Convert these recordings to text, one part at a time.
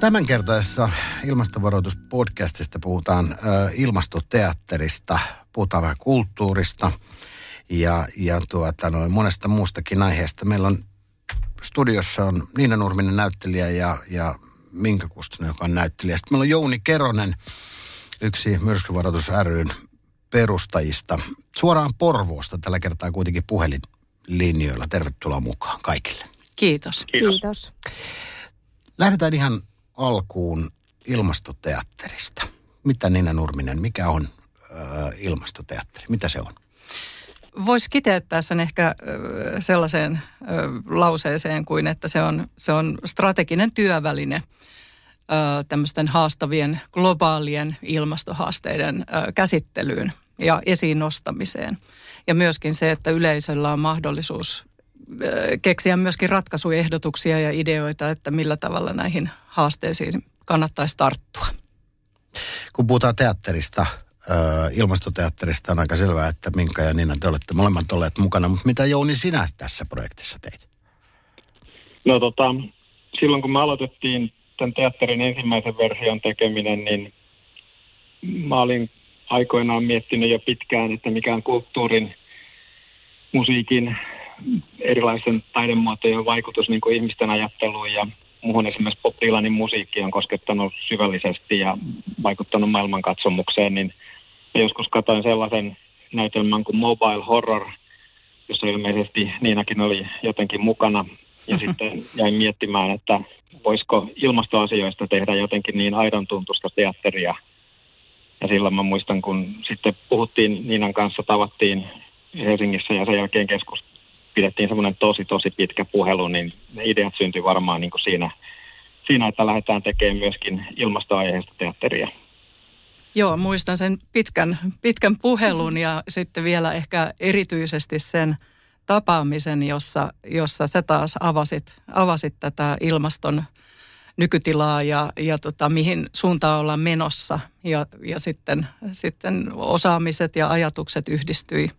Tämänkertaisessa ilmastovaroituspodcastista puhutaan ö, ilmastoteatterista, puhutaan vähän kulttuurista ja, ja tuota, noin monesta muustakin aiheesta. Meillä on studiossa on Niina Nurminen näyttelijä ja, ja Minka Kustonen, joka on näyttelijä. Sitten meillä on Jouni Keronen, yksi myrskyvaroitus ryn perustajista. Suoraan Porvoosta tällä kertaa kuitenkin puhelinlinjoilla. Tervetuloa mukaan kaikille. Kiitos. Kiitos. Lähdetään ihan alkuun ilmastoteatterista. Mitä Nina Nurminen, mikä on ö, ilmastoteatteri? Mitä se on? Voisi kiteyttää sen ehkä ö, sellaiseen ö, lauseeseen kuin, että se on, se on strateginen työväline ö, tämmöisten haastavien globaalien ilmastohaasteiden käsittelyyn ja esiin nostamiseen. Ja myöskin se, että yleisöllä on mahdollisuus keksiä myöskin ratkaisuehdotuksia ja ideoita, että millä tavalla näihin haasteisiin kannattaisi tarttua. Kun puhutaan teatterista, ö, ilmastoteatterista on aika selvää, että Minka ja Nina, te olette molemmat olleet mukana. Mutta mitä Jouni sinä tässä projektissa teit? No tota, silloin kun me aloitettiin tämän teatterin ensimmäisen version tekeminen, niin mä olin aikoinaan miettinyt jo pitkään, että mikä on kulttuurin, musiikin, erilaisten taidemuotojen vaikutus niin kuin ihmisten ajatteluun ja muuhun esimerkiksi Bob Dylanin musiikki on koskettanut syvällisesti ja vaikuttanut maailmankatsomukseen, niin joskus katsoin sellaisen näytelmän kuin Mobile Horror, jossa ilmeisesti Niinakin oli jotenkin mukana. Ja sitten jäin miettimään, että voisiko ilmastoasioista tehdä jotenkin niin aidon tuntusta teatteria. Ja silloin mä muistan, kun sitten puhuttiin Niinan kanssa, tavattiin Helsingissä ja sen jälkeen keskus, pidettiin semmoinen tosi, tosi pitkä puhelu, niin ne ideat syntyi varmaan niin kuin siinä, siinä, että lähdetään tekemään myöskin ilmastoaiheista teatteria. Joo, muistan sen pitkän, pitkän puhelun ja sitten vielä ehkä erityisesti sen tapaamisen, jossa, jossa sä taas avasit, avasit tätä ilmaston nykytilaa ja, ja tota, mihin suuntaan ollaan menossa. Ja, ja sitten, sitten osaamiset ja ajatukset yhdistyi,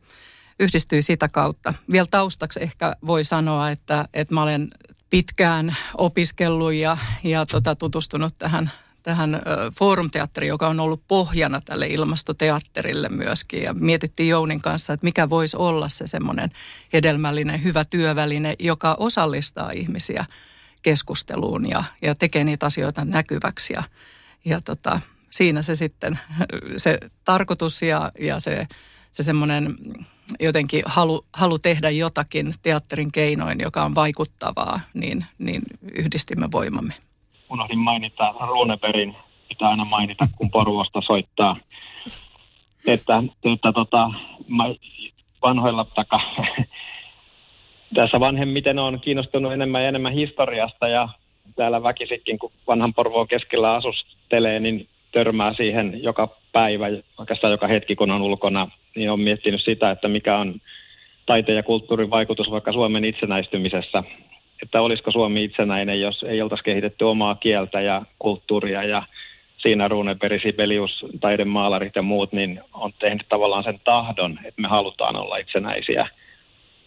yhdistyi sitä kautta. Vielä taustaksi ehkä voi sanoa, että, että mä olen pitkään opiskellut ja, ja tota, tutustunut tähän tähän foorumteatteriin, joka on ollut pohjana tälle ilmastoteatterille myöskin. Ja mietittiin Jounin kanssa, että mikä voisi olla se semmoinen hedelmällinen, hyvä työväline, joka osallistaa ihmisiä keskusteluun ja, ja tekee niitä asioita näkyväksi. Ja, ja tota, siinä se sitten, se tarkoitus ja, ja se, se semmoinen jotenkin halu, halu tehdä jotakin teatterin keinoin, joka on vaikuttavaa, niin, niin yhdistimme voimamme unohdin mainita Runeberin, pitää aina mainita, kun Porvosta soittaa. Että, että tota, vanhoilla taka, tässä vanhemmiten on kiinnostunut enemmän ja enemmän historiasta ja täällä väkisikin, kun vanhan Porvoon keskellä asustelee, niin törmää siihen joka päivä, oikeastaan joka hetki, kun on ulkona, niin on miettinyt sitä, että mikä on taiteen ja kulttuurin vaikutus vaikka Suomen itsenäistymisessä että olisiko Suomi itsenäinen, jos ei oltaisi kehitetty omaa kieltä ja kulttuuria ja siinä Runeberg, Sibelius, taidemaalarit ja muut, niin on tehnyt tavallaan sen tahdon, että me halutaan olla itsenäisiä.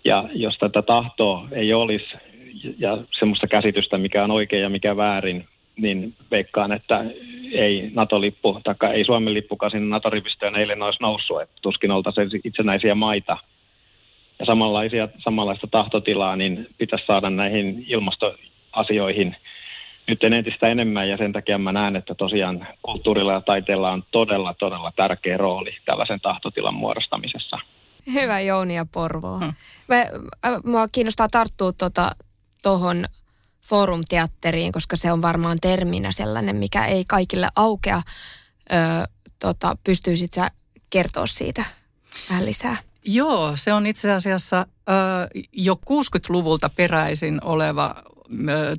Ja jos tätä tahtoa ei olisi ja semmoista käsitystä, mikä on oikein ja mikä väärin, niin veikkaan, että ei NATO-lippu, tai ei Suomen lippukaan sinne NATO-rivistöön eilen olisi noussut, että tuskin oltaisiin itsenäisiä maita – ja samanlaisia, samanlaista tahtotilaa, niin pitäisi saada näihin ilmastoasioihin nyt entistä enemmän ja sen takia mä näen, että tosiaan kulttuurilla ja taiteella on todella, todella tärkeä rooli tällaisen tahtotilan muodostamisessa. Hyvä Jouni ja Porvo. Hmm. Mä, äh, mua kiinnostaa tarttua tuohon tota, foorumteatteriin, koska se on varmaan terminä sellainen, mikä ei kaikille aukea. Ö, tota, pystyisit sä kertoa siitä vähän lisää? Joo, se on itse asiassa ö, jo 60-luvulta peräisin oleva,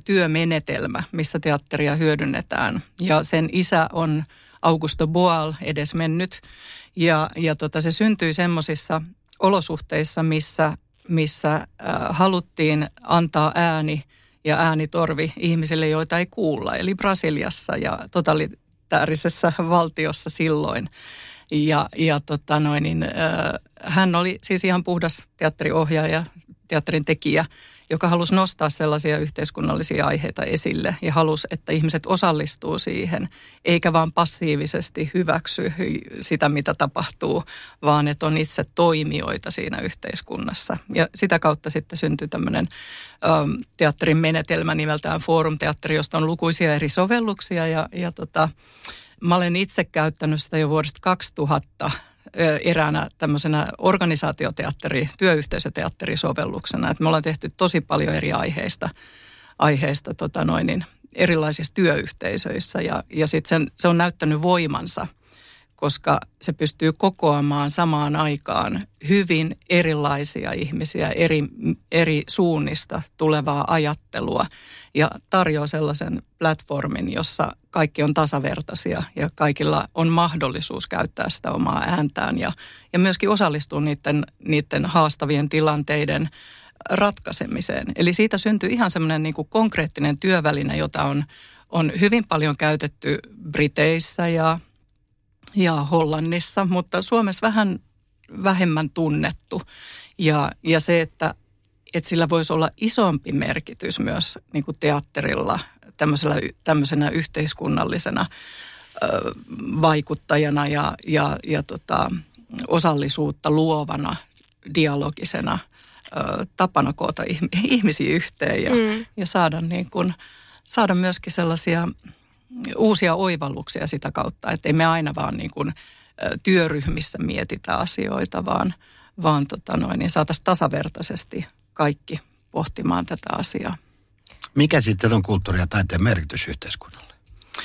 työmenetelmä, missä teatteria hyödynnetään. Ja sen isä on Augusto Boal edes mennyt. Ja, ja tota, se syntyi semmoisissa olosuhteissa, missä, missä äh, haluttiin antaa ääni ja äänitorvi ihmisille, joita ei kuulla. Eli Brasiliassa ja totalitaarisessa valtiossa silloin. Ja, ja tota noin, niin, äh, hän oli siis ihan puhdas teatteriohjaaja, teatterin tekijä, joka halusi nostaa sellaisia yhteiskunnallisia aiheita esille ja halusi, että ihmiset osallistuu siihen, eikä vaan passiivisesti hyväksy sitä, mitä tapahtuu, vaan että on itse toimijoita siinä yhteiskunnassa. Ja sitä kautta sitten syntyi tämmöinen ähm, teatterin menetelmä nimeltään Forum Teatteri, josta on lukuisia eri sovelluksia ja, ja tota, Mä olen itse käyttänyt sitä jo vuodesta 2000 eräänä tämmöisenä organisaatioteatteri, työyhteisöteatterisovelluksena. Et me ollaan tehty tosi paljon eri aiheista, aiheista tota noin, niin erilaisissa työyhteisöissä ja, ja sitten se on näyttänyt voimansa – koska se pystyy kokoamaan samaan aikaan hyvin erilaisia ihmisiä eri, eri suunnista tulevaa ajattelua ja tarjoaa sellaisen platformin, jossa kaikki on tasavertaisia ja kaikilla on mahdollisuus käyttää sitä omaa ääntään ja, ja myöskin osallistua niiden, niiden haastavien tilanteiden ratkaisemiseen. Eli siitä syntyy ihan semmoinen niin konkreettinen työväline, jota on, on hyvin paljon käytetty Briteissä ja ja Hollannissa, mutta Suomessa vähän vähemmän tunnettu. Ja, ja se, että, että sillä voisi olla isompi merkitys myös niin kuin teatterilla tämmöisenä yhteiskunnallisena ö, vaikuttajana ja, ja, ja tota, osallisuutta luovana, dialogisena ö, tapana koota ihmisiä yhteen ja, mm. ja saada, niin kuin, saada myöskin sellaisia uusia oivalluksia sitä kautta, että ei me aina vaan niin kuin työryhmissä mietitä asioita, vaan, vaan tota noin, niin saataisiin tasavertaisesti kaikki pohtimaan tätä asiaa. Mikä sitten on kulttuuri- ja taiteen merkitys yhteiskunnalle?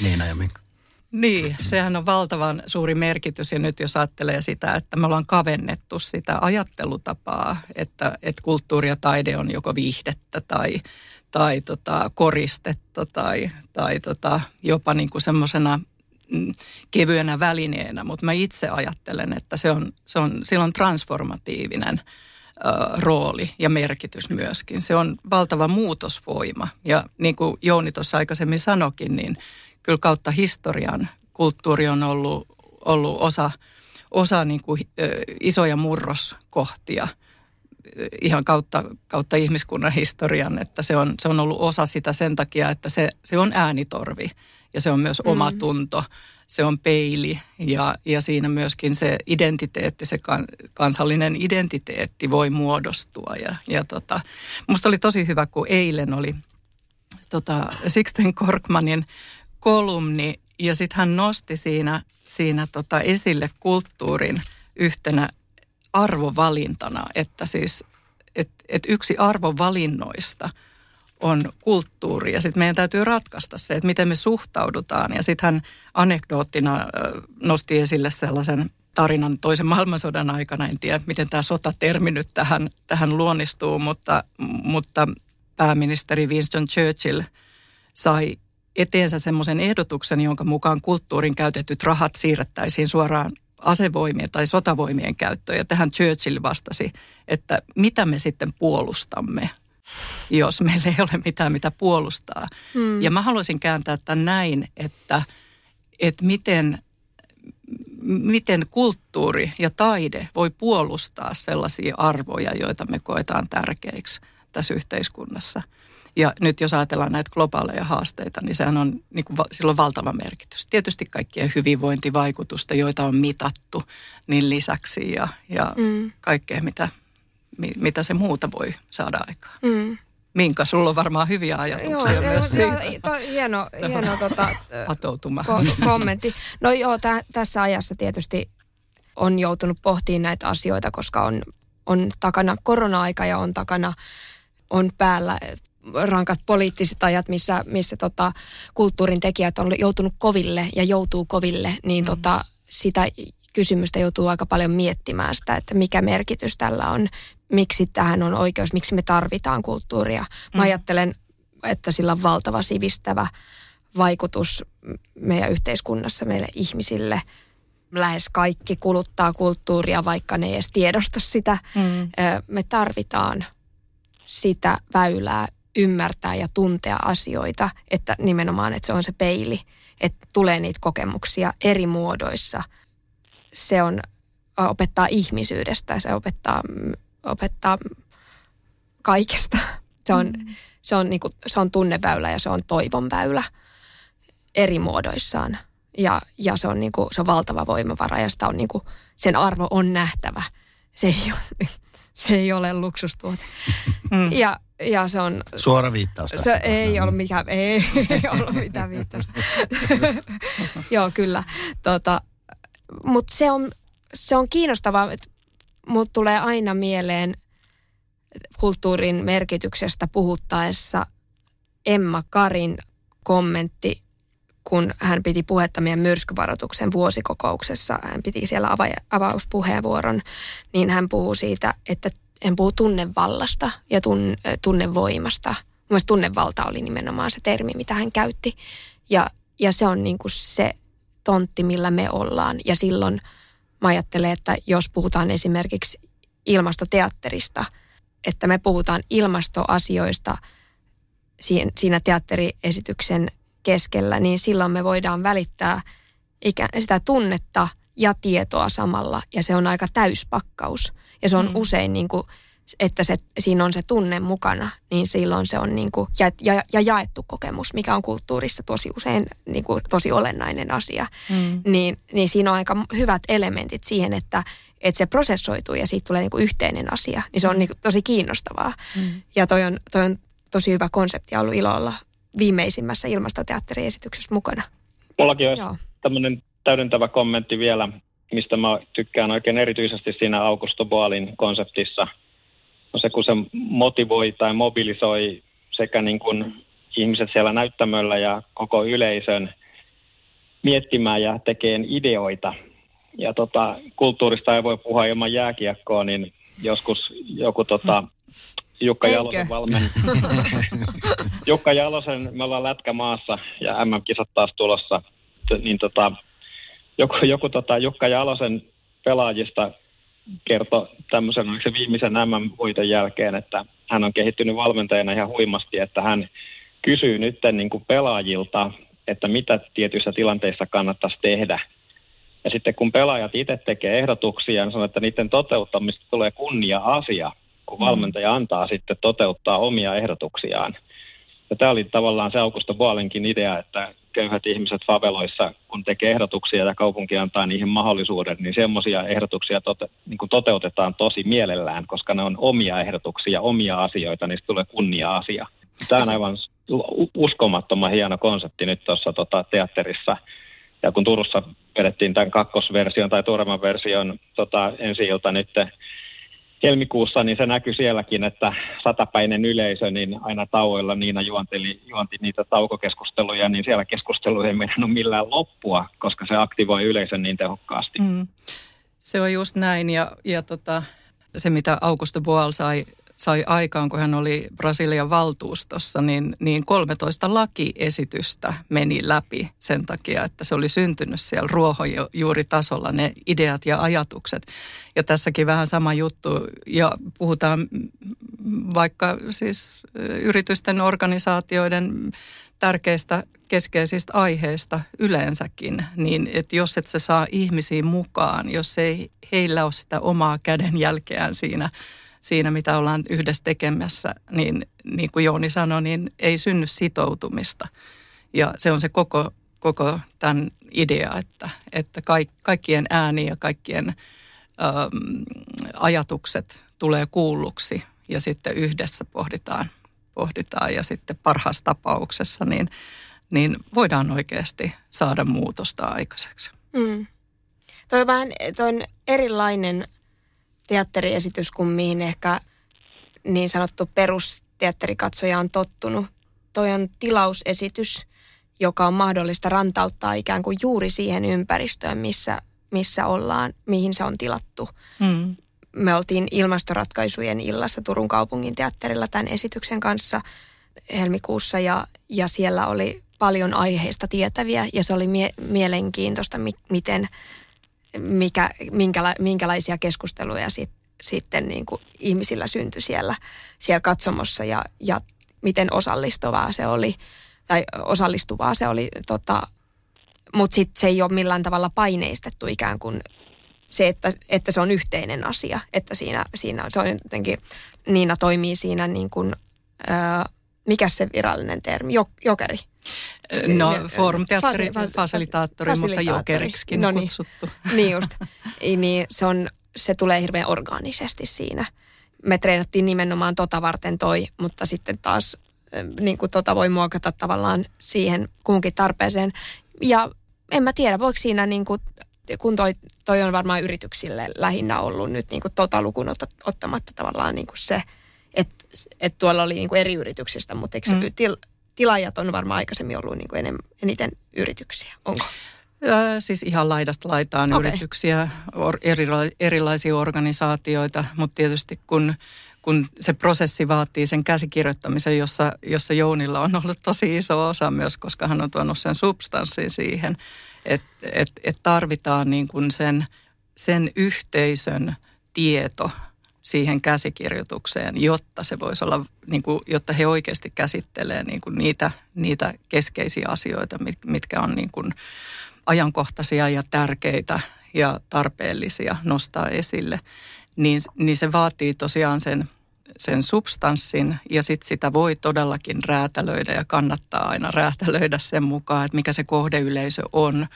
Niina ja Minka. Niin, sehän on valtavan suuri merkitys ja nyt jos ajattelee sitä, että me ollaan kavennettu sitä ajattelutapaa, että, että kulttuuri ja taide on joko viihdettä tai, tai tota, koristetta tai, tai tota, jopa niin kuin semmoisena mm, kevyenä välineenä, mutta mä itse ajattelen, että se on, se on, sillä on transformatiivinen ö, rooli ja merkitys myöskin. Se on valtava muutosvoima ja niin kuin Jouni tuossa aikaisemmin sanokin, niin kyllä kautta historian kulttuuri on ollut, ollut osa, osa niin kuin, ö, isoja murroskohtia – ihan kautta, kautta ihmiskunnan historian, että se on, se on ollut osa sitä sen takia, että se, se on äänitorvi ja se on myös mm. oma tunto, se on peili ja, ja siinä myöskin se identiteetti, se kan, kansallinen identiteetti voi muodostua. Ja, ja tota, musta oli tosi hyvä, kun eilen oli tota, Sixten Korkmanin kolumni ja sitten hän nosti siinä, siinä tota esille kulttuurin yhtenä arvovalintana, että siis et, et yksi arvovalinnoista on kulttuuri ja sitten meidän täytyy ratkaista se, että miten me suhtaudutaan. Ja sitten hän anekdoottina nosti esille sellaisen tarinan toisen maailmansodan aikana. En tiedä, miten tämä sotatermi nyt tähän, tähän luonnistuu, mutta, mutta pääministeri Winston Churchill sai eteensä semmoisen ehdotuksen, jonka mukaan kulttuurin käytetyt rahat siirrettäisiin suoraan asevoimien tai sotavoimien käyttöön. Ja tähän Churchill vastasi, että mitä me sitten puolustamme, jos meillä ei ole mitään mitä puolustaa. Hmm. Ja mä haluaisin kääntää tämän näin, että, että miten, miten kulttuuri ja taide voi puolustaa sellaisia arvoja, joita me koetaan tärkeiksi tässä yhteiskunnassa – ja nyt jos ajatellaan näitä globaaleja haasteita, niin sehän on, niin kuin, sillä on valtava merkitys. Tietysti kaikkien hyvinvointivaikutusta, joita on mitattu, niin lisäksi ja, ja mm. kaikkea, mitä, mitä se muuta voi saada aikaan. Mm. Minka, sulla on varmaan hyviä ajatuksia joo, myös joo, siitä. To, hieno hieno tota, ko- kommentti. No joo, täh, tässä ajassa tietysti on joutunut pohtimaan näitä asioita, koska on, on takana korona-aika ja on takana on päällä rankat poliittiset ajat, missä, missä tota, kulttuurin tekijät on joutunut koville ja joutuu koville, niin mm. tota, sitä kysymystä joutuu aika paljon miettimään sitä, että mikä merkitys tällä on, miksi tähän on oikeus, miksi me tarvitaan kulttuuria. Mä mm. ajattelen että sillä on valtava sivistävä vaikutus meidän yhteiskunnassa, meille ihmisille. Lähes kaikki kuluttaa kulttuuria, vaikka ne ei edes tiedosta sitä. Mm. Me tarvitaan sitä väylää ymmärtää ja tuntea asioita, että nimenomaan, että se on se peili, että tulee niitä kokemuksia eri muodoissa. Se on opettaa ihmisyydestä, se opettaa, opettaa kaikesta. Se on, mm. se, on niinku, se on tunneväylä ja se on toivonväylä eri muodoissaan. Ja, ja se, on niinku, se on valtava voimavara ja sitä on niinku, sen arvo on nähtävä. Se ei ole, se ei ole luksustuote. Mm. Ja, ja se on... Suora viittaus tässä. Se ei ollut mikään, ei, ei ollut mitään viittausta. Joo, kyllä. Tota, Mutta se on, se on kiinnostavaa, että mut tulee aina mieleen kulttuurin merkityksestä puhuttaessa Emma Karin kommentti, kun hän piti puhetta meidän myrskyvaroituksen vuosikokouksessa. Hän piti siellä ava- avauspuheenvuoron, niin hän puhuu siitä, että en puhu tunnevallasta ja tun, tunnevoimasta. Mielestäni tunnevalta oli nimenomaan se termi, mitä hän käytti. Ja, ja se on niin kuin se tontti, millä me ollaan. Ja silloin mä ajattelen, että jos puhutaan esimerkiksi ilmastoteatterista, että me puhutaan ilmastoasioista siinä teatteriesityksen keskellä, niin silloin me voidaan välittää sitä tunnetta ja tietoa samalla. Ja se on aika täyspakkaus. Ja se on mm. usein niin kuin, että se, siinä on se tunne mukana, niin silloin se on niin kuin, ja, ja, ja jaettu kokemus, mikä on kulttuurissa tosi usein niin kuin, tosi olennainen asia. Mm. Niin, niin siinä on aika hyvät elementit siihen, että, että se prosessoituu ja siitä tulee niin kuin yhteinen asia. Niin se on mm. niin kuin, tosi kiinnostavaa. Mm. Ja toi on, toi on tosi hyvä konsepti ollut ilo olla viimeisimmässä ilmastoteatteriesityksessä mukana. Mullakin olisi tämmöinen täydentävä kommentti vielä mistä mä tykkään oikein erityisesti siinä Augusto Boalin konseptissa, on se, kun se motivoi tai mobilisoi sekä niin kuin ihmiset siellä näyttämöllä ja koko yleisön miettimään ja tekemään ideoita. Ja tota, kulttuurista ei voi puhua ilman jääkiekkoa, niin joskus joku tota, Jukka Eikö? Jalosen valmen. Jukka Jalosen, me ollaan lätkämaassa ja MM-kisat taas tulossa, niin tota, joku, joku tota Jukka Jalosen pelaajista kertoi tämmöisen se viimeisen MM-voiton jälkeen, että hän on kehittynyt valmentajana ihan huimasti, että hän kysyy nyt niin kuin pelaajilta, että mitä tietyissä tilanteissa kannattaisi tehdä. Ja sitten kun pelaajat itse tekee ehdotuksia, niin sanoo, että niiden toteuttamista tulee kunnia-asia, kun mm. valmentaja antaa sitten toteuttaa omia ehdotuksiaan. Ja tämä oli tavallaan se Augusto Boalenkin idea, että köyhät ihmiset faveloissa, kun tekee ehdotuksia ja kaupunki antaa niihin mahdollisuuden, niin semmoisia ehdotuksia tote, niin kuin toteutetaan tosi mielellään, koska ne on omia ehdotuksia, omia asioita, niin tulee kunnia-asia. Tämä on aivan uskomattoman hieno konsepti nyt tuossa tota, teatterissa. Ja kun Turussa vedettiin tämän kakkosversion tai tuoreman version tota, ensi ilta nyt helmikuussa, niin se näkyi sielläkin, että satapäinen yleisö, niin aina tauoilla Niina juonteli, juonti niitä taukokeskusteluja, niin siellä keskustelu ei mennyt millään loppua, koska se aktivoi yleisön niin tehokkaasti. Mm. Se on just näin ja, ja tota, se mitä Augusto Boal sai sai aikaan, kun hän oli Brasilian valtuustossa, niin, niin 13 lakiesitystä meni läpi sen takia, että se oli syntynyt siellä ruohonjuuritasolla ne ideat ja ajatukset. Ja tässäkin vähän sama juttu ja puhutaan vaikka siis yritysten organisaatioiden tärkeistä keskeisistä aiheista yleensäkin, niin että jos et sä saa ihmisiä mukaan, jos ei heillä ole sitä omaa kädenjälkeään siinä siinä, mitä ollaan yhdessä tekemässä, niin niin kuin Jouni sanoi, niin ei synny sitoutumista. Ja se on se koko, koko tämän idea, että, että kaikkien ääni ja kaikkien äm, ajatukset tulee kuulluksi ja sitten yhdessä pohditaan, pohditaan ja sitten parhaassa tapauksessa niin, niin voidaan oikeasti saada muutosta aikaiseksi. Mm. Toi, vähän, toi on erilainen teatteriesitys kuin mihin ehkä niin sanottu perusteatterikatsoja on tottunut. Toi on tilausesitys, joka on mahdollista rantauttaa ikään kuin juuri siihen ympäristöön, missä, missä ollaan, mihin se on tilattu. Mm. Me oltiin ilmastoratkaisujen illassa Turun kaupungin teatterilla tämän esityksen kanssa. helmikuussa ja, ja siellä oli paljon aiheista tietäviä ja se oli mie- mielenkiintoista, mi- miten, mikä, minkäla- minkälaisia keskusteluja sit, sitten niin kuin ihmisillä syntyi siellä, siellä katsomossa ja, ja miten osallistuvaa se oli, tai osallistuvaa se oli, tota, mutta sitten se ei ole millään tavalla paineistettu ikään kuin se, että, että se on yhteinen asia, että siinä, siinä se on jotenkin, Niina toimii siinä niin kuin, öö, mikä se virallinen termi, jokeri? No, foorumteatteri, fas, fasilitaattori, mutta jokeriksikin no niin, kutsuttu. Niin just. niin se, on, se tulee hirveän orgaanisesti siinä. Me treenattiin nimenomaan tota varten toi, mutta sitten taas niin kuin tota voi muokata tavallaan siihen kuhunkin tarpeeseen. Ja en mä tiedä, voiko siinä niin kuin, kun toi, toi on varmaan yrityksille lähinnä ollut nyt niin kuin tota lukun ottamatta tavallaan niin kuin se, että et tuolla oli niin kuin eri yrityksistä, mutta eikö mm. til, tilaajat on varmaan aikaisemmin ollut niin kuin enem, eniten yrityksiä, onko? Siis ihan laidasta laitaan okay. yrityksiä, or, erila, erilaisia organisaatioita, mutta tietysti kun, kun se prosessi vaatii sen käsikirjoittamisen, jossa, jossa Jounilla on ollut tosi iso osa myös, koska hän on tuonut sen substanssin siihen, että et, et tarvitaan niin kuin sen, sen yhteisön tieto siihen käsikirjoitukseen, jotta se voisi olla, niin kuin, jotta he oikeasti käsittelee niin kuin niitä, niitä keskeisiä asioita, mitkä on niin kuin ajankohtaisia ja tärkeitä ja tarpeellisia nostaa esille. Niin, niin se vaatii tosiaan sen, sen substanssin ja sitten sitä voi todellakin räätälöidä ja kannattaa aina räätälöidä sen mukaan, että mikä se kohdeyleisö on.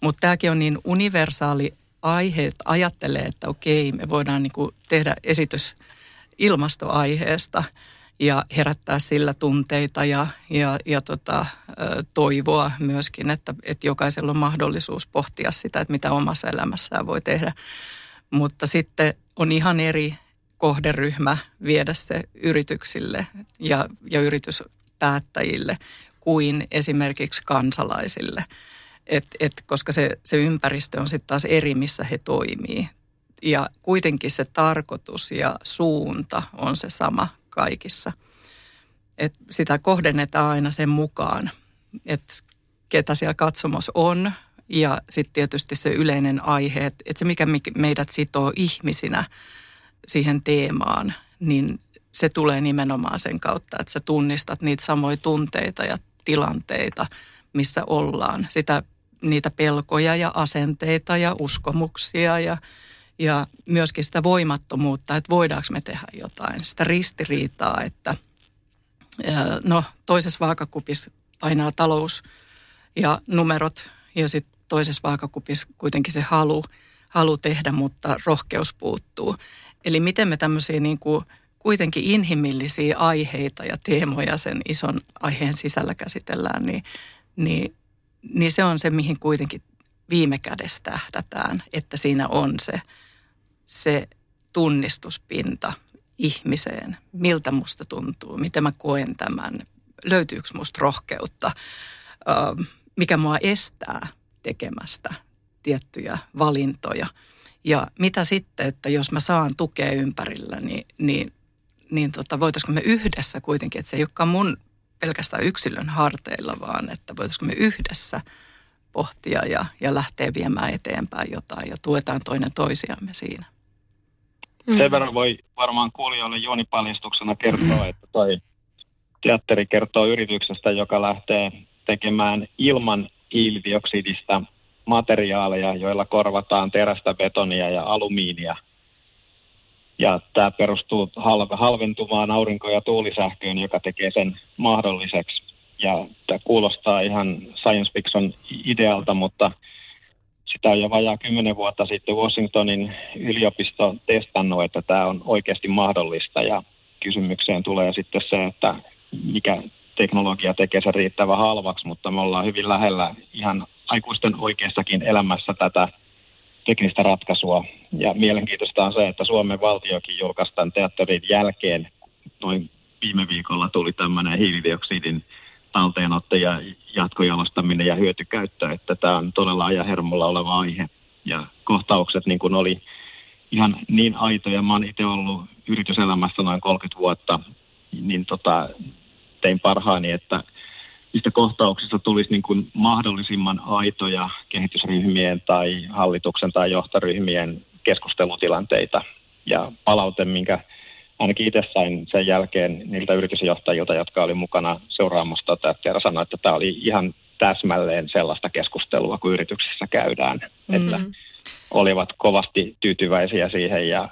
Mutta tämäkin on niin universaali aiheet ajattelee, että okei, me voidaan niin kuin tehdä esitys ilmastoaiheesta ja herättää sillä tunteita ja, ja, ja tota, toivoa myöskin, että, että jokaisella on mahdollisuus pohtia sitä, että mitä omassa elämässään voi tehdä. Mutta sitten on ihan eri kohderyhmä viedä se yrityksille ja, ja yrityspäättäjille kuin esimerkiksi kansalaisille – et, et, koska se, se ympäristö on sitten taas eri, missä he toimii. Ja kuitenkin se tarkoitus ja suunta on se sama kaikissa. Et sitä kohdennetaan aina sen mukaan, että ketä siellä katsomos on ja sitten tietysti se yleinen aihe, että et se mikä meidät sitoo ihmisinä siihen teemaan, niin se tulee nimenomaan sen kautta, että sä tunnistat niitä samoja tunteita ja tilanteita, missä ollaan. Sitä niitä pelkoja ja asenteita ja uskomuksia ja, ja myöskin sitä voimattomuutta, että voidaanko me tehdä jotain. Sitä ristiriitaa, että no toisessa vaakakupissa painaa talous ja numerot ja sitten toisessa vaakakupissa kuitenkin se halu, halu tehdä, mutta rohkeus puuttuu. Eli miten me tämmöisiä niin kuin kuitenkin inhimillisiä aiheita ja teemoja sen ison aiheen sisällä käsitellään, niin, niin niin se on se, mihin kuitenkin viime kädessä tähdätään, että siinä on se, se tunnistuspinta ihmiseen, miltä musta tuntuu, miten mä koen tämän, löytyykö musta rohkeutta, mikä mua estää tekemästä tiettyjä valintoja. Ja mitä sitten, että jos mä saan tukea ympärillä, niin, niin, niin tota, voitaisiko me yhdessä kuitenkin, että se ei olekaan mun pelkästään yksilön harteilla, vaan että voitaisiinko me yhdessä pohtia ja, ja lähteä viemään eteenpäin jotain ja tuetaan toinen toisiamme siinä. Mm. Sen verran voi varmaan kuulijoille juonipaljastuksena kertoa, että toi teatteri kertoo yrityksestä, joka lähtee tekemään ilman hiilidioksidista materiaaleja, joilla korvataan terästä, betonia ja alumiinia ja tämä perustuu halventuvaan aurinko- ja tuulisähköön, joka tekee sen mahdolliseksi. Ja tämä kuulostaa ihan science fiction idealta, mutta sitä on jo vajaa kymmenen vuotta sitten Washingtonin yliopisto testannut, että tämä on oikeasti mahdollista. Ja kysymykseen tulee sitten se, että mikä teknologia tekee sen riittävän halvaksi, mutta me ollaan hyvin lähellä ihan aikuisten oikeassakin elämässä tätä teknistä ratkaisua. Ja mielenkiintoista on se, että Suomen valtiokin julkaistaan teatterin jälkeen, noin viime viikolla tuli tämmöinen hiilidioksidin talteenotto ja jatkojalostaminen ja hyötykäyttö, että tämä on todella ajahermolla oleva aihe. Ja kohtaukset niin kuin oli ihan niin aitoja. Mä oon itse ollut yrityselämässä noin 30 vuotta, niin tota, tein parhaani, että niistä kohtauksista tulisi niin kuin mahdollisimman aitoja kehitysryhmien tai hallituksen tai johtoryhmien keskustelutilanteita. Ja palaute, minkä ainakin itse sain sen jälkeen niiltä yritysjohtajilta, jotka oli mukana seuraamassa tätä, ja sanoi, että tämä oli ihan täsmälleen sellaista keskustelua, kuin yrityksissä käydään. Mm-hmm. Että olivat kovasti tyytyväisiä siihen ja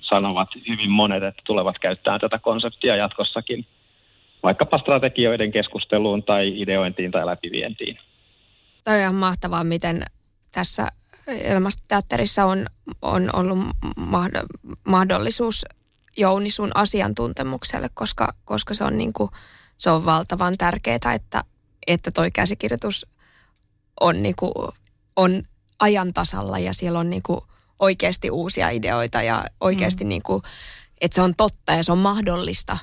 sanovat hyvin monet, että tulevat käyttämään tätä konseptia jatkossakin vaikkapa strategioiden keskusteluun tai ideointiin tai läpivientiin. Tämä on ihan mahtavaa, miten tässä ilmastoteatterissa on, on ollut mahdollisuus Jouni sun asiantuntemukselle, koska, koska se, on niin kuin, se on valtavan tärkeää, että, että toi käsikirjoitus on, niin kuin, on ajan tasalla ja siellä on niin kuin oikeasti uusia ideoita ja oikeasti mm. niin kuin, että se on totta ja se on mahdollista.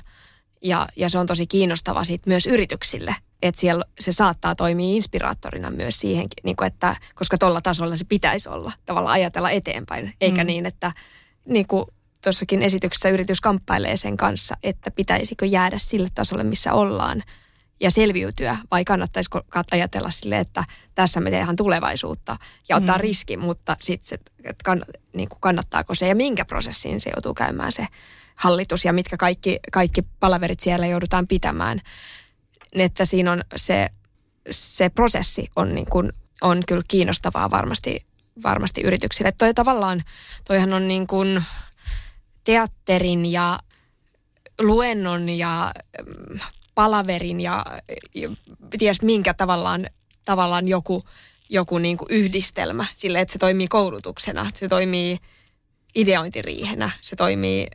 Ja, ja se on tosi kiinnostava sit myös yrityksille, että siellä se saattaa toimia inspiraattorina myös siihenkin, niin kuin että, koska tuolla tasolla se pitäisi olla, tavallaan ajatella eteenpäin, eikä mm. niin, että niin kuin tuossakin esityksessä yritys kamppailee sen kanssa, että pitäisikö jäädä sille tasolle, missä ollaan ja selviytyä, vai kannattaisiko ajatella sille, että tässä me tehdään tulevaisuutta ja ottaa mm. riski, mutta sitten se, että kann, niin kuin kannattaako se ja minkä prosessiin se joutuu käymään se hallitus ja mitkä kaikki, kaikki palaverit siellä joudutaan pitämään. Että siinä on se, se prosessi on, niin kuin, on kyllä kiinnostavaa varmasti, varmasti yrityksille. Toi tavallaan, toihan on niin kuin teatterin ja luennon ja mm, palaverin ja, ja ties minkä tavallaan, tavallaan joku, joku niin kuin yhdistelmä sille, että se toimii koulutuksena, se toimii ideointiriihenä, se toimii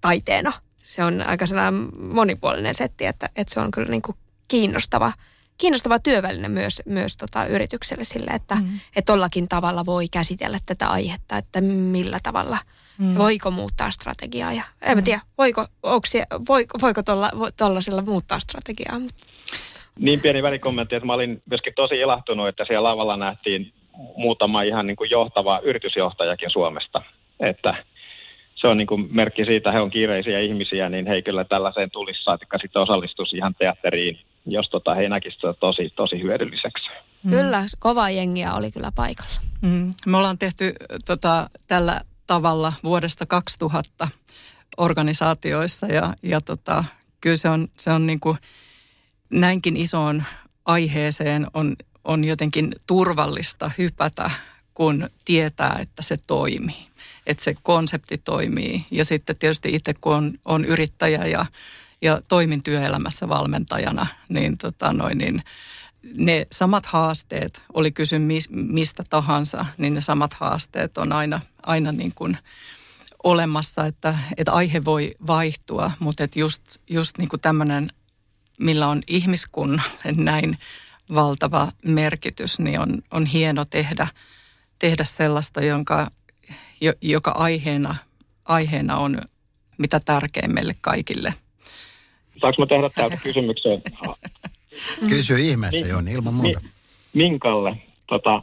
taiteena. Se on aika sellainen monipuolinen setti, että, että se on kyllä niin kuin kiinnostava, kiinnostava työväline myös, myös tota yritykselle sille, että mm. et tollakin tavalla voi käsitellä tätä aihetta, että millä tavalla – Mm. Voiko muuttaa strategiaa? Ja, en mm. tiedä, voiko, se, voiko, voiko tuollaisella muuttaa strategiaa? Niin pieni välikommentti, että mä olin myöskin tosi ilahtunut, että siellä lavalla nähtiin muutama ihan niin kuin johtava yritysjohtajakin Suomesta. Että se on niin kuin merkki siitä, he on kiireisiä ihmisiä, niin he kyllä tällaiseen tulisi saatikka sitten osallistuisi ihan teatteriin, jos tota, he näkisivät tosi, tosi hyödylliseksi. Mm. Kyllä, kova jengiä oli kyllä paikalla. Mm. Me ollaan tehty tota, tällä tavalla vuodesta 2000 organisaatioissa ja, ja tota, kyllä se on, se on niin kuin näinkin isoon aiheeseen on, on jotenkin turvallista hypätä, kun tietää, että se toimii, että se konsepti toimii. Ja sitten tietysti itse, kun on, on yrittäjä ja, ja toimin työelämässä valmentajana, niin, tota noin, niin ne samat haasteet, oli kysy mistä tahansa, niin ne samat haasteet on aina, aina niin kuin olemassa, että, että aihe voi vaihtua, mutta että just, just niin kuin tämmöinen, millä on ihmiskunnalle näin valtava merkitys, niin on, on hieno tehdä, tehdä sellaista, jonka, joka aiheena, aiheena on mitä tärkein meille kaikille. Saanko mä tehdä täältä kysymyksen Kysy ihmeessä, niin, Joni, ilman muuta. Minkalle. Tota,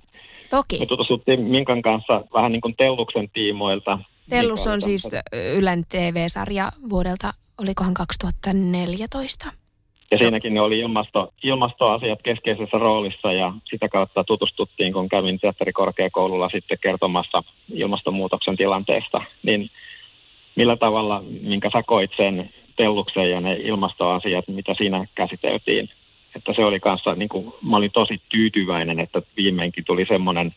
Toki. Me tutustuttiin Minkan kanssa vähän niin kuin Telluksen tiimoilta. Tellus on siis Ylen TV-sarja vuodelta, olikohan 2014? Ja siinäkin ne oli ilmasto, ilmastoasiat keskeisessä roolissa ja sitä kautta tutustuttiin, kun kävin teatterikorkeakoululla sitten kertomassa ilmastonmuutoksen tilanteesta. Niin millä tavalla, minkä sä koit sen Telluksen ja ne ilmastoasiat, mitä siinä käsiteltiin, että se oli kanssa, niin kuin, mä olin tosi tyytyväinen, että viimeinkin tuli semmoinen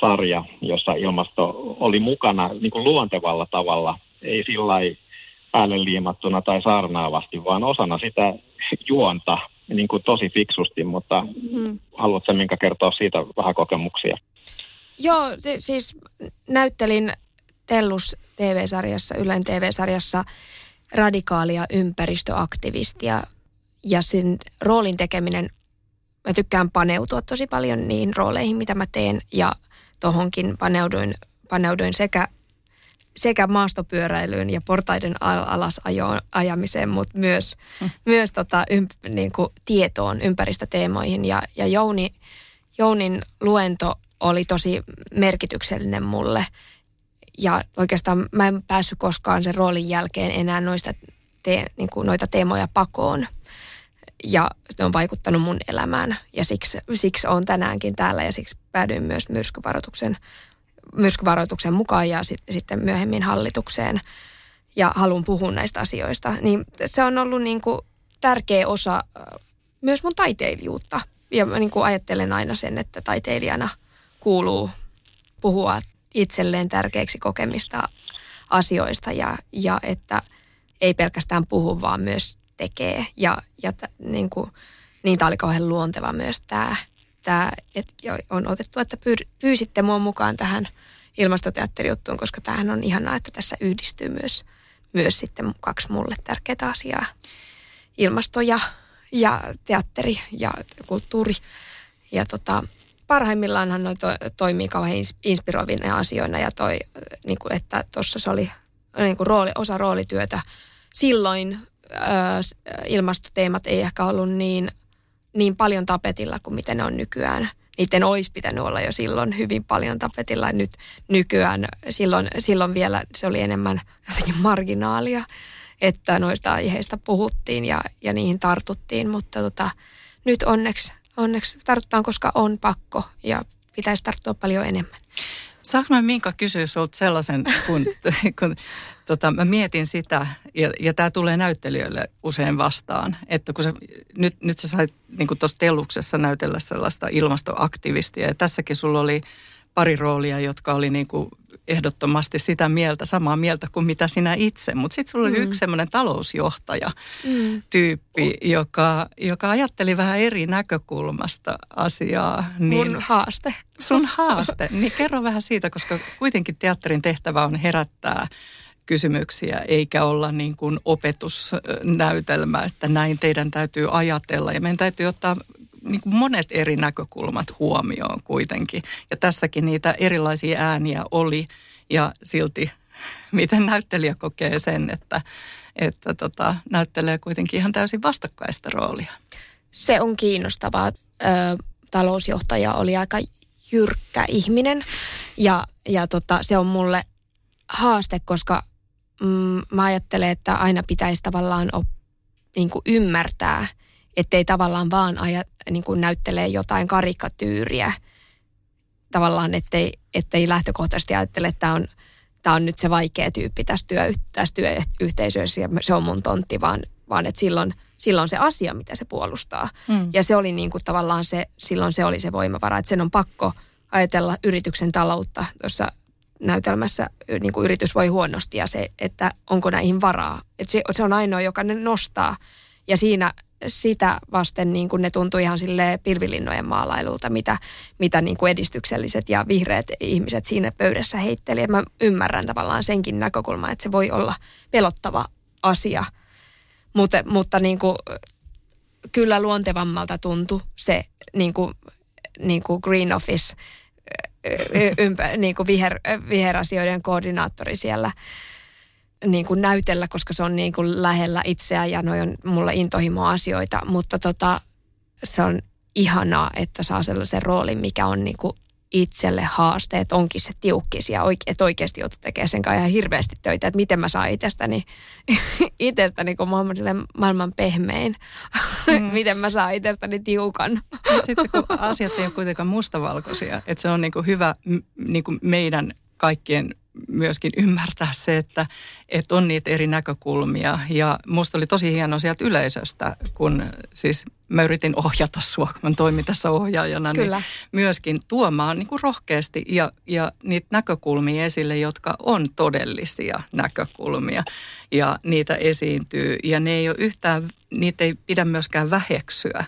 sarja, jossa ilmasto oli mukana niin kuin luontevalla tavalla, ei sillä päälle liimattuna tai saarnaavasti, vaan osana sitä juonta niin kuin tosi fiksusti, mutta hmm. haluatko minkä kertoa siitä vähän kokemuksia? Joo, siis näyttelin Tellus TV-sarjassa, Ylen TV-sarjassa radikaalia ympäristöaktivistia ja sen roolin tekeminen, mä tykkään paneutua tosi paljon niihin rooleihin, mitä mä teen ja tohonkin paneuduin, paneuduin sekä, sekä maastopyöräilyyn ja portaiden alas ajamiseen, mutta myös, mm. myös tota, ymp, niin kuin tietoon, ympäristöteemoihin. Ja, ja Jouni, Jounin luento oli tosi merkityksellinen mulle. Ja oikeastaan mä en päässyt koskaan sen roolin jälkeen enää noista te, niin kuin noita teemoja pakoon ja ne on vaikuttanut mun elämään ja siksi, siksi olen tänäänkin täällä ja siksi päädyin myös myrskyvaroituksen, myrskyvaroituksen mukaan ja sit, sitten myöhemmin hallitukseen ja haluan puhua näistä asioista. Niin se on ollut niin kuin tärkeä osa äh, myös mun taiteilijuutta ja mä niin kuin ajattelen aina sen, että taiteilijana kuuluu puhua itselleen tärkeäksi kokemista asioista ja, ja että ei pelkästään puhu, vaan myös tekee. Ja, ja t, niin kuin, niin tämä oli kauhean luonteva myös tämä, tämä että on otettu, että pyy, pyysitte mua mukaan tähän ilmastoteatterijuttuun, koska tämähän on ihanaa, että tässä yhdistyy myös, myös sitten kaksi mulle tärkeää asiaa. Ilmasto ja, ja teatteri ja kulttuuri. Ja tota, parhaimmillaanhan noi to, toimii kauhean inspiroivina asioina ja toi, niin kuin, että tuossa se oli niin kuin rooli, osa roolityötä. Silloin ö, ilmastoteemat ei ehkä ollut niin, niin paljon tapetilla kuin miten ne on nykyään. Niiden olisi pitänyt olla jo silloin hyvin paljon tapetilla. Nyt nykyään silloin, silloin vielä se oli enemmän jotenkin marginaalia, että noista aiheista puhuttiin ja, ja niihin tartuttiin. Mutta tota, nyt onneksi onneksi tartutaan, koska on pakko ja pitäisi tarttua paljon enemmän. Saanko mä Minka kysyä sinulta sellaisen, kun, kun tota, mä mietin sitä, ja, ja tämä tulee näyttelijöille usein vastaan, että kun sä, nyt, nyt sä sait niin tuossa telluksessa näytellä sellaista ilmastoaktivistia, ja tässäkin sulla oli pari roolia, jotka oli niin kuin ehdottomasti sitä mieltä, samaa mieltä kuin mitä sinä itse. Mutta sitten sulla oli mm. yksi semmoinen talousjohtaja mm. tyyppi, joka, joka ajatteli vähän eri näkökulmasta asiaa. Niin, Mun haaste. Sun haaste. Niin kerro vähän siitä, koska kuitenkin teatterin tehtävä on herättää kysymyksiä, eikä olla niin kuin opetusnäytelmä, että näin teidän täytyy ajatella. Ja meidän täytyy ottaa niin kuin monet eri näkökulmat huomioon kuitenkin. Ja tässäkin niitä erilaisia ääniä oli ja silti miten näyttelijä kokee sen, että, että tota, näyttelee kuitenkin ihan täysin vastakkaista roolia. Se on kiinnostavaa. Ö, talousjohtaja oli aika jyrkkä ihminen ja, ja tota, se on mulle haaste, koska mm, mä ajattelen, että aina pitäisi tavallaan op, niin kuin ymmärtää – ettei tavallaan vaan aja, niin kuin näyttelee jotain karikatyyriä. Tavallaan, ettei, ettei lähtökohtaisesti ajattele, että tämä on, tämä on nyt se vaikea tyyppi tässä, työ, tässä työyhteisössä ja se on mun tontti, vaan, vaan että silloin, silloin se asia, mitä se puolustaa. Mm. Ja se oli niin kuin tavallaan se, silloin se oli se voimavara, että sen on pakko ajatella yrityksen taloutta tuossa näytelmässä niin kuin yritys voi huonosti ja se, että onko näihin varaa. Että se, se on ainoa, joka ne nostaa. Ja siinä sitä vasten niin kuin ne tuntui ihan sille pilvilinnojen maalailulta, mitä, mitä niin kuin edistykselliset ja vihreät ihmiset siinä pöydässä heitteli. Et mä ymmärrän tavallaan senkin näkökulman, että se voi olla pelottava asia, mutta, mutta niin kuin, kyllä luontevammalta tuntui se niin kuin, niin kuin Green Office, ympä, niin kuin viher, viherasioiden koordinaattori siellä niin kuin näytellä, koska se on niin kuin lähellä itseä ja noin on mulle intohimo-asioita, mutta tota, se on ihanaa, että saa sellaisen roolin, mikä on niin kuin itselle haaste, että onkin se tiukkis ja oike, että oikeasti joutuu tekemään sen kanssa ihan hirveästi töitä, että miten mä saan itsestäni, itsestäni kun maailman, maailman pehmein, mm. miten mä saan itsestäni tiukan. Sitten kun asiat ei ole kuitenkaan mustavalkoisia, että se on niin kuin hyvä niin kuin meidän kaikkien myöskin ymmärtää se, että, että on niitä eri näkökulmia. Ja musta oli tosi hienoa sieltä yleisöstä, kun siis mä yritin ohjata sua, kun mä toimin tässä ohjaajana, niin Kyllä. niin myöskin tuomaan niin kuin rohkeasti ja, ja niitä näkökulmia esille, jotka on todellisia näkökulmia. Ja niitä esiintyy ja ne ei ole yhtään, niitä ei pidä myöskään väheksyä,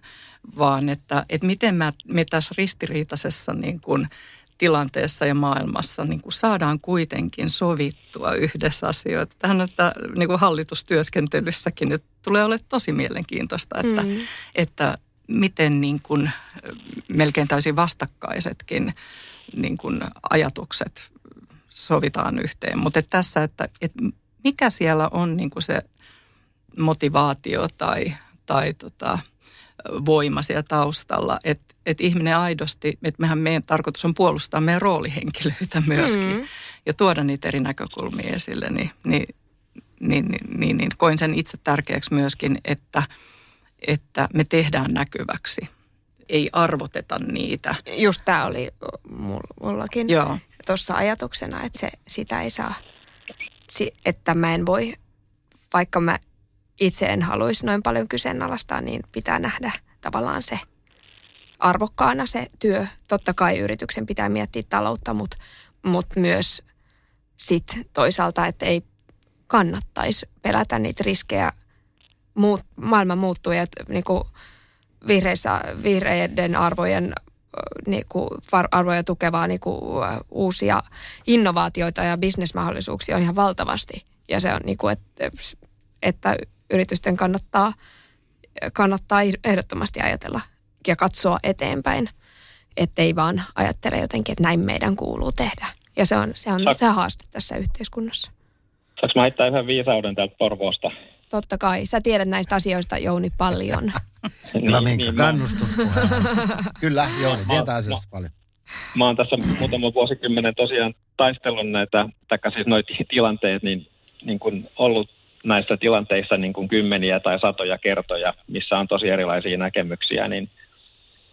vaan että, että miten mä, me tässä ristiriitaisessa niin kuin – tilanteessa ja maailmassa niin kuin saadaan kuitenkin sovittua yhdessä asioita. Tähän että niin kuin hallitustyöskentelyssäkin nyt tulee olemaan tosi mielenkiintoista, että, mm. että miten niin kuin melkein täysin vastakkaisetkin niin kuin ajatukset sovitaan yhteen. Mutta tässä, että, että mikä siellä on niin kuin se motivaatio tai, tai tota, voima siellä taustalla, että et ihminen aidosti, että mehän meidän tarkoitus on puolustaa meidän roolihenkilöitä myöskin mm. ja tuoda niitä eri näkökulmia esille, niin, niin, niin, niin, niin, niin koin sen itse tärkeäksi myöskin, että, että me tehdään näkyväksi. Ei arvoteta niitä. Just tämä oli mullakin tuossa ajatuksena, että se, sitä ei saa, että mä en voi, vaikka mä itse en haluaisi noin paljon kyseenalaistaa, niin pitää nähdä tavallaan se arvokkaana se työ. Totta kai yrityksen pitää miettiä taloutta, mutta mut myös sit toisaalta, että ei kannattaisi pelätä niitä riskejä. Muut, maailma muuttuu ja niin vihreissä, vihreiden arvojen niin kuin arvoja tukevaa niin kuin, uusia innovaatioita ja bisnesmahdollisuuksia on ihan valtavasti. Ja se on niin kuin, että, että yritysten kannattaa, kannattaa ehdottomasti ajatella ja katsoa eteenpäin, ettei vaan ajattele jotenkin, että näin meidän kuuluu tehdä. Ja se on se, on se haaste tässä yhteiskunnassa. Saanko mä heittää yhden viisauden täältä Porvoosta? Totta kai. Sä tiedät näistä asioista, Jouni, paljon. Hyvä niin, Minka, niin, kannustus. Kyllä, Jouni tietää asioista mä, paljon. Mä oon tässä muutama vuosikymmenen tosiaan taistellut näitä, taikka siis noita tilanteet, niin, niin kuin ollut näissä tilanteissa niin kuin kymmeniä tai satoja kertoja, missä on tosi erilaisia näkemyksiä, niin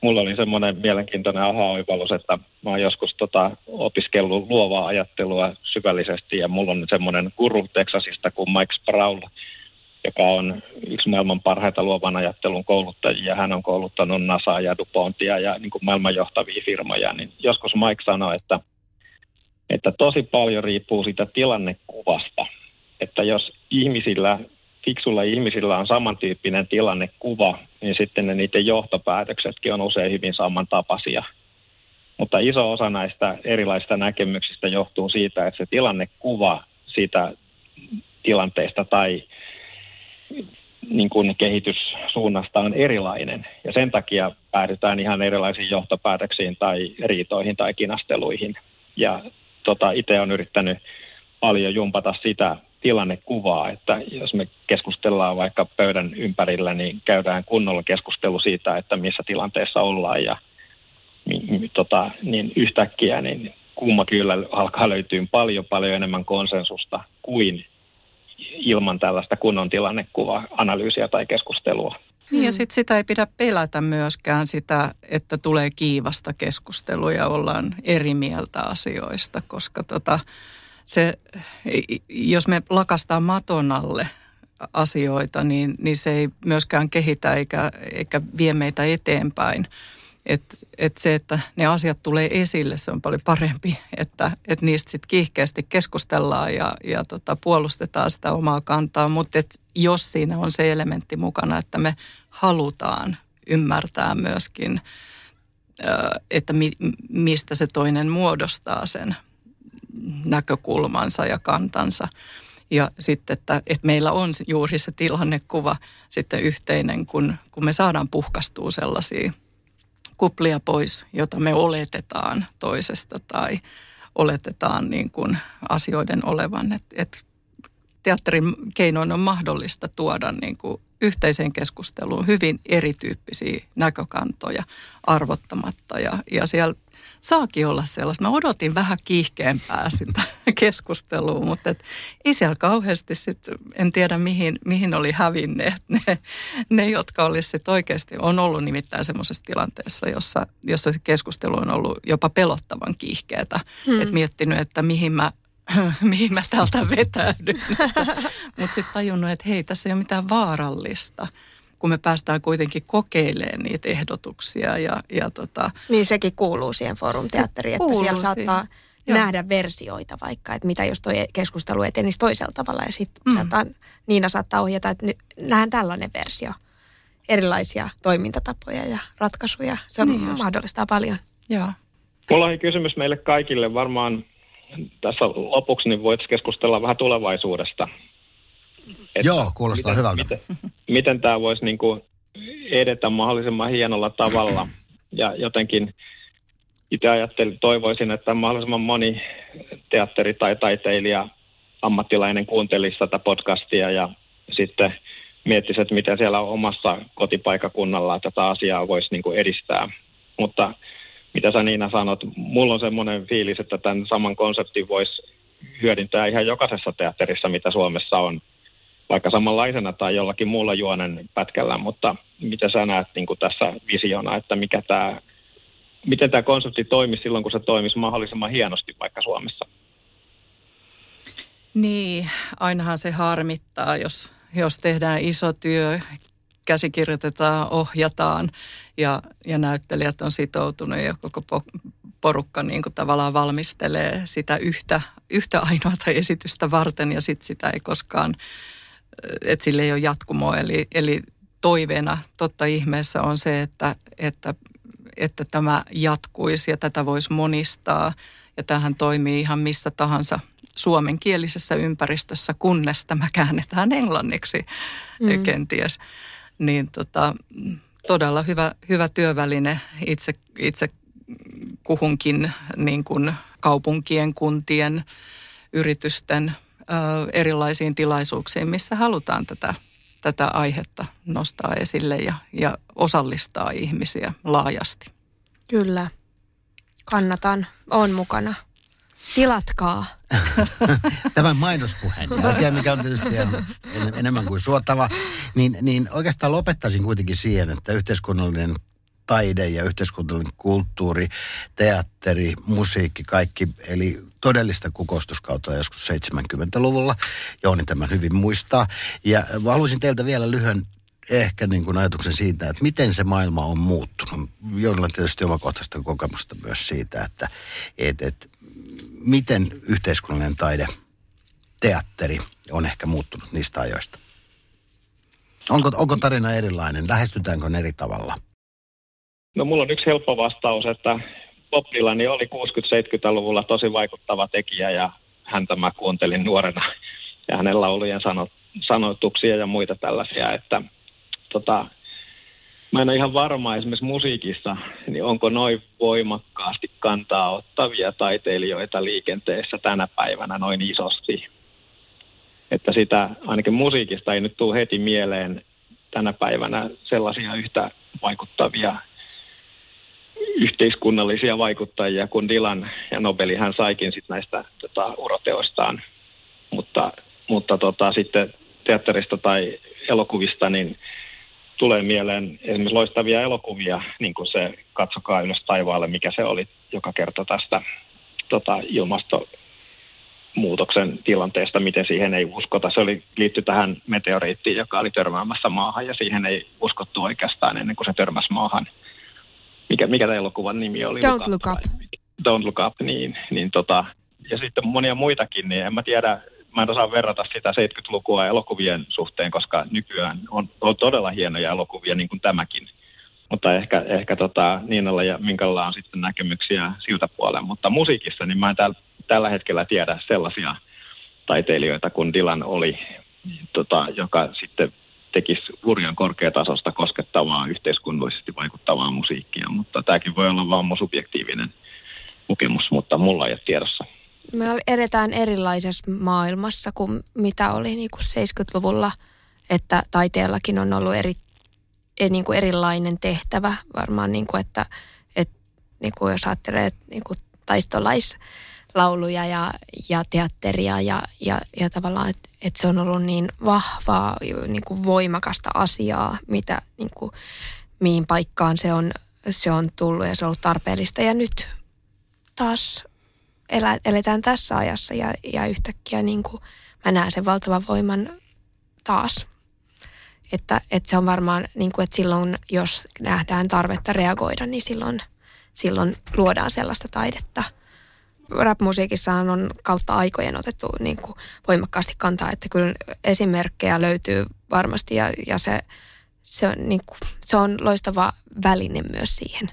mulla oli semmoinen mielenkiintoinen aha-oivallus, että mä oon joskus tota, opiskellut luovaa ajattelua syvällisesti ja mulla on semmoinen guru Texasista kuin Mike Sproul, joka on yksi maailman parhaita luovan ajattelun kouluttajia. Hän on kouluttanut NASAa ja DuPontia ja niin kuin maailman johtavia firmoja. Niin joskus Mike sanoi, että, että tosi paljon riippuu siitä tilannekuvasta. Että jos ihmisillä fiksulla ihmisillä on samantyyppinen tilannekuva, niin sitten ne niiden johtopäätöksetkin on usein hyvin samantapaisia. Mutta iso osa näistä erilaisista näkemyksistä johtuu siitä, että se tilannekuva siitä tilanteesta tai niin kuin kehityssuunnasta on erilainen. Ja sen takia päädytään ihan erilaisiin johtopäätöksiin tai riitoihin tai kinasteluihin. Ja tota, itse olen yrittänyt paljon jumpata sitä tilannekuvaa, että jos me keskustellaan vaikka pöydän ympärillä, niin käydään kunnolla keskustelu siitä, että missä tilanteessa ollaan ja tota, niin yhtäkkiä niin kumma kyllä alkaa löytyä paljon paljon enemmän konsensusta kuin ilman tällaista kunnon tilannekuvaa, analyysiä tai keskustelua. Niin ja sitten sitä ei pidä pelätä myöskään sitä, että tulee kiivasta keskustelua ja ollaan eri mieltä asioista, koska tota, se, jos me lakastaa maton alle asioita, niin, niin se ei myöskään kehitä eikä, eikä vie meitä eteenpäin. Et, et se, että ne asiat tulee esille, se on paljon parempi, että et niistä sitten kiihkeästi keskustellaan ja, ja tota, puolustetaan sitä omaa kantaa. Mutta jos siinä on se elementti mukana, että me halutaan ymmärtää myöskin, että mi, mistä se toinen muodostaa sen näkökulmansa ja kantansa. Ja sitten, että, että meillä on juuri se tilannekuva sitten yhteinen, kun, kun me saadaan puhkastua sellaisia kuplia pois, jota me oletetaan toisesta tai oletetaan niin kuin asioiden olevan. Että et teatterin keinoin on mahdollista tuoda niin kuin yhteiseen keskusteluun hyvin erityyppisiä näkökantoja arvottamatta. Ja, ja siellä saakin olla sellaista. Mä odotin vähän kiihkeämpää sitä keskustelua, mutta et ei siellä kauheasti sit, en tiedä mihin, mihin oli hävinneet ne, ne jotka olisivat oikeasti, on ollut nimittäin semmoisessa tilanteessa, jossa, jossa se keskustelu on ollut jopa pelottavan kiihkeätä. Hmm. Että miettinyt, että mihin mä mihin mä täältä vetäydyn. Mutta sitten tajunnut, että hei, tässä ei ole mitään vaarallista kun me päästään kuitenkin kokeilemaan niitä ehdotuksia. Ja, ja tota, niin sekin kuuluu siihen forumteatteriin, että kuuluu siellä saattaa siihen. nähdä versioita vaikka, että mitä jos tuo keskustelu etenisi toisella tavalla ja sitten mm. saattaa, Niina saattaa ohjata, että nähdään tällainen versio. Erilaisia toimintatapoja ja ratkaisuja. Se on niin mahdollistaa paljon. Joo. Mulla on kysymys meille kaikille. Varmaan tässä lopuksi niin voit keskustella vähän tulevaisuudesta. Että Joo, kuulostaa miten, hyvältä. Miten, miten tämä voisi niin kuin edetä mahdollisimman hienolla tavalla. Ja jotenkin itse ajattelin, toivoisin, että mahdollisimman moni teatteri tai taiteilija, ammattilainen kuuntelisi tätä podcastia ja sitten miettisi, että miten siellä omassa kotipaikakunnalla tätä asiaa voisi niin kuin edistää. Mutta mitä sä Niina sanot, mulla on semmoinen fiilis, että tämän saman konseptin voisi hyödyntää ihan jokaisessa teatterissa, mitä Suomessa on vaikka samanlaisena tai jollakin muulla juonen pätkällä, mutta mitä sä näet niin kuin tässä visiona, että mikä tämä, miten tämä konsepti toimisi silloin, kun se toimisi mahdollisimman hienosti vaikka Suomessa? Niin, ainahan se harmittaa, jos, jos tehdään iso työ, käsikirjoitetaan, ohjataan ja, ja näyttelijät on sitoutunut ja koko po- porukka niin kuin tavallaan valmistelee sitä yhtä, yhtä ainoata esitystä varten ja sitten sitä ei koskaan, että sille ei ole jatkumoa. Eli, eli toiveena totta ihmeessä on se, että, että, että tämä jatkuisi ja tätä voisi monistaa. Ja tähän toimii ihan missä tahansa suomenkielisessä ympäristössä, kunnes tämä käännetään englanniksi mm. kenties. Niin tota, todella hyvä, hyvä työväline itse, itse kuhunkin niin kuin kaupunkien, kuntien, yritysten ö, erilaisiin tilaisuuksiin, missä halutaan tätä, tätä aihetta nostaa esille ja, ja osallistaa ihmisiä laajasti. Kyllä. Kannatan. On mukana. Tilatkaa. Tämän mainospuheen jälkeen, mikä on tietysti enemmän kuin suotava, niin, niin oikeastaan lopettaisin kuitenkin siihen, että yhteiskunnallinen taide ja yhteiskunnallinen kulttuuri, teatteri, musiikki, kaikki, eli todellista kukoistuskautta joskus 70-luvulla. Jouni tämän hyvin muistaa. Ja haluaisin teiltä vielä lyhyen ehkä niin kuin ajatuksen siitä, että miten se maailma on muuttunut. Joilla tietysti omakohtaista kokemusta myös siitä, että et, et, miten yhteiskunnallinen taide, teatteri on ehkä muuttunut niistä ajoista. Onko, onko tarina erilainen? Lähestytäänkö eri tavalla? No mulla on yksi helppo vastaus, että Bob Dylan oli 60-70-luvulla tosi vaikuttava tekijä ja häntä mä kuuntelin nuorena ja hänen laulujen sano, sanoituksia ja muita tällaisia, että tota, mä en ole ihan varma esimerkiksi musiikissa, niin onko noin voimakkaasti kantaa ottavia taiteilijoita liikenteessä tänä päivänä noin isosti. Että sitä ainakin musiikista ei nyt tule heti mieleen tänä päivänä sellaisia yhtä vaikuttavia yhteiskunnallisia vaikuttajia kuin Dylan ja Nobeli hän saikin sit näistä tota, uroteoistaan. Mutta, mutta tota, sitten teatterista tai elokuvista, niin tulee mieleen esimerkiksi loistavia elokuvia, niin kuin se Katsokaa ylös taivaalle, mikä se oli joka kerta tästä tota, ilmastonmuutoksen tilanteesta, miten siihen ei uskota. Se oli liitty tähän meteoriittiin, joka oli törmäämässä maahan ja siihen ei uskottu oikeastaan ennen kuin se törmäsi maahan – mikä, mikä tämä elokuvan nimi oli? Don't Look Up. Don't Look Up, niin, niin tota, ja sitten monia muitakin, niin en mä tiedä, mä en osaa verrata sitä 70-lukua elokuvien suhteen, koska nykyään on, on todella hienoja elokuvia, niin kuin tämäkin. Mutta ehkä, ehkä tota, Niinalla ja Minkalla on sitten näkemyksiä siltä puolella. Mutta musiikissa, niin mä en täl, tällä hetkellä tiedä sellaisia taiteilijoita kuin Dylan oli, tota, joka sitten tekisi hurjan korkeatasosta koskettavaa, yhteiskunnallisesti vaikuttavaa musiikkia, mutta tämäkin voi olla vaan mun subjektiivinen kokemus, mutta mulla ei ole tiedossa. Me edetään erilaisessa maailmassa kuin mitä oli niin kuin 70-luvulla, että taiteellakin on ollut eri, e, niin kuin erilainen tehtävä. Varmaan, niin kuin, että, että niin kuin jos ajattelee niin kuin taistolais lauluja ja, ja teatteria ja, ja, ja tavallaan, että että se on ollut niin vahvaa, niin kuin voimakasta asiaa, mitä, niin kuin, mihin paikkaan se on, se on tullut ja se on ollut tarpeellista. Ja nyt taas elä, eletään tässä ajassa ja, ja yhtäkkiä niin kuin, mä näen sen valtavan voiman taas. Että, että se on varmaan, niin kuin, että silloin jos nähdään tarvetta reagoida, niin silloin, silloin luodaan sellaista taidetta – rap-musiikissa on kautta aikojen otettu niin kuin voimakkaasti kantaa, että kyllä esimerkkejä löytyy varmasti ja, ja se, se, on, niin kuin, se on loistava väline myös siihen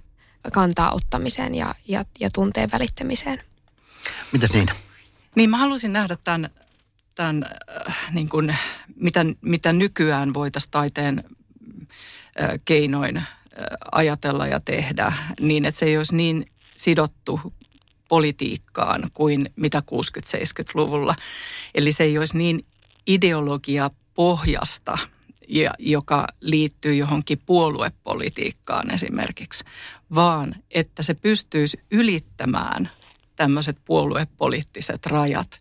kantaa ottamiseen ja, ja, ja tunteen välittämiseen. Mitäs niin? Niin mä haluaisin nähdä tämän, tämän äh, niin kuin, mitä, mitä nykyään voitaisiin taiteen äh, keinoin äh, ajatella ja tehdä niin, että se ei olisi niin sidottu politiikkaan kuin mitä 60-70-luvulla. Eli se ei olisi niin ideologia pohjasta, ja, joka liittyy johonkin puoluepolitiikkaan esimerkiksi, vaan että se pystyisi ylittämään tämmöiset puoluepoliittiset rajat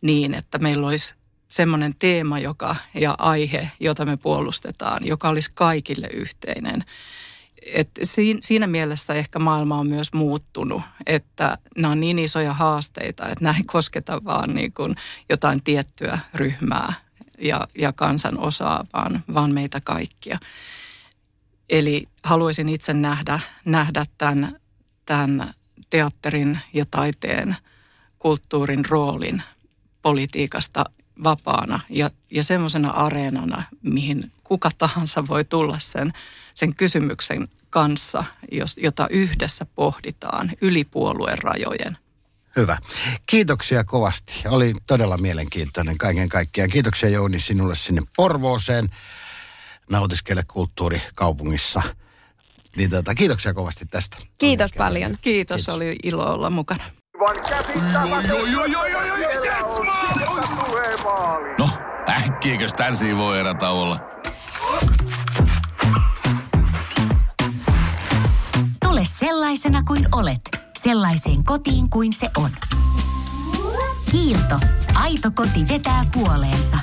niin, että meillä olisi semmoinen teema joka, ja aihe, jota me puolustetaan, joka olisi kaikille yhteinen. Et siinä mielessä ehkä maailma on myös muuttunut, että nämä on niin isoja haasteita, että ei kosketa vaan niin kuin jotain tiettyä ryhmää ja, ja kansan osaa, vaan, vaan meitä kaikkia. Eli haluaisin itse nähdä, nähdä tämän, tämän teatterin ja taiteen, kulttuurin roolin politiikasta vapaana ja, ja semmoisena areenana, mihin kuka tahansa voi tulla sen, sen kysymyksen kanssa, jos, jota yhdessä pohditaan yli puolueen rajojen. Hyvä. Kiitoksia kovasti. Oli todella mielenkiintoinen kaiken kaikkiaan. Kiitoksia Jouni sinulle sinne Porvooseen. Nautiskele kulttuurikaupungissa. Niin tota, kiitoksia kovasti tästä. Kiitos paljon. Kiitos, Kiitos, oli ilo olla mukana. No, äkkiäkös tän voi erätä olla? Tule sellaisena kuin olet, sellaiseen kotiin kuin se on. Kiilto. Aito koti vetää puoleensa.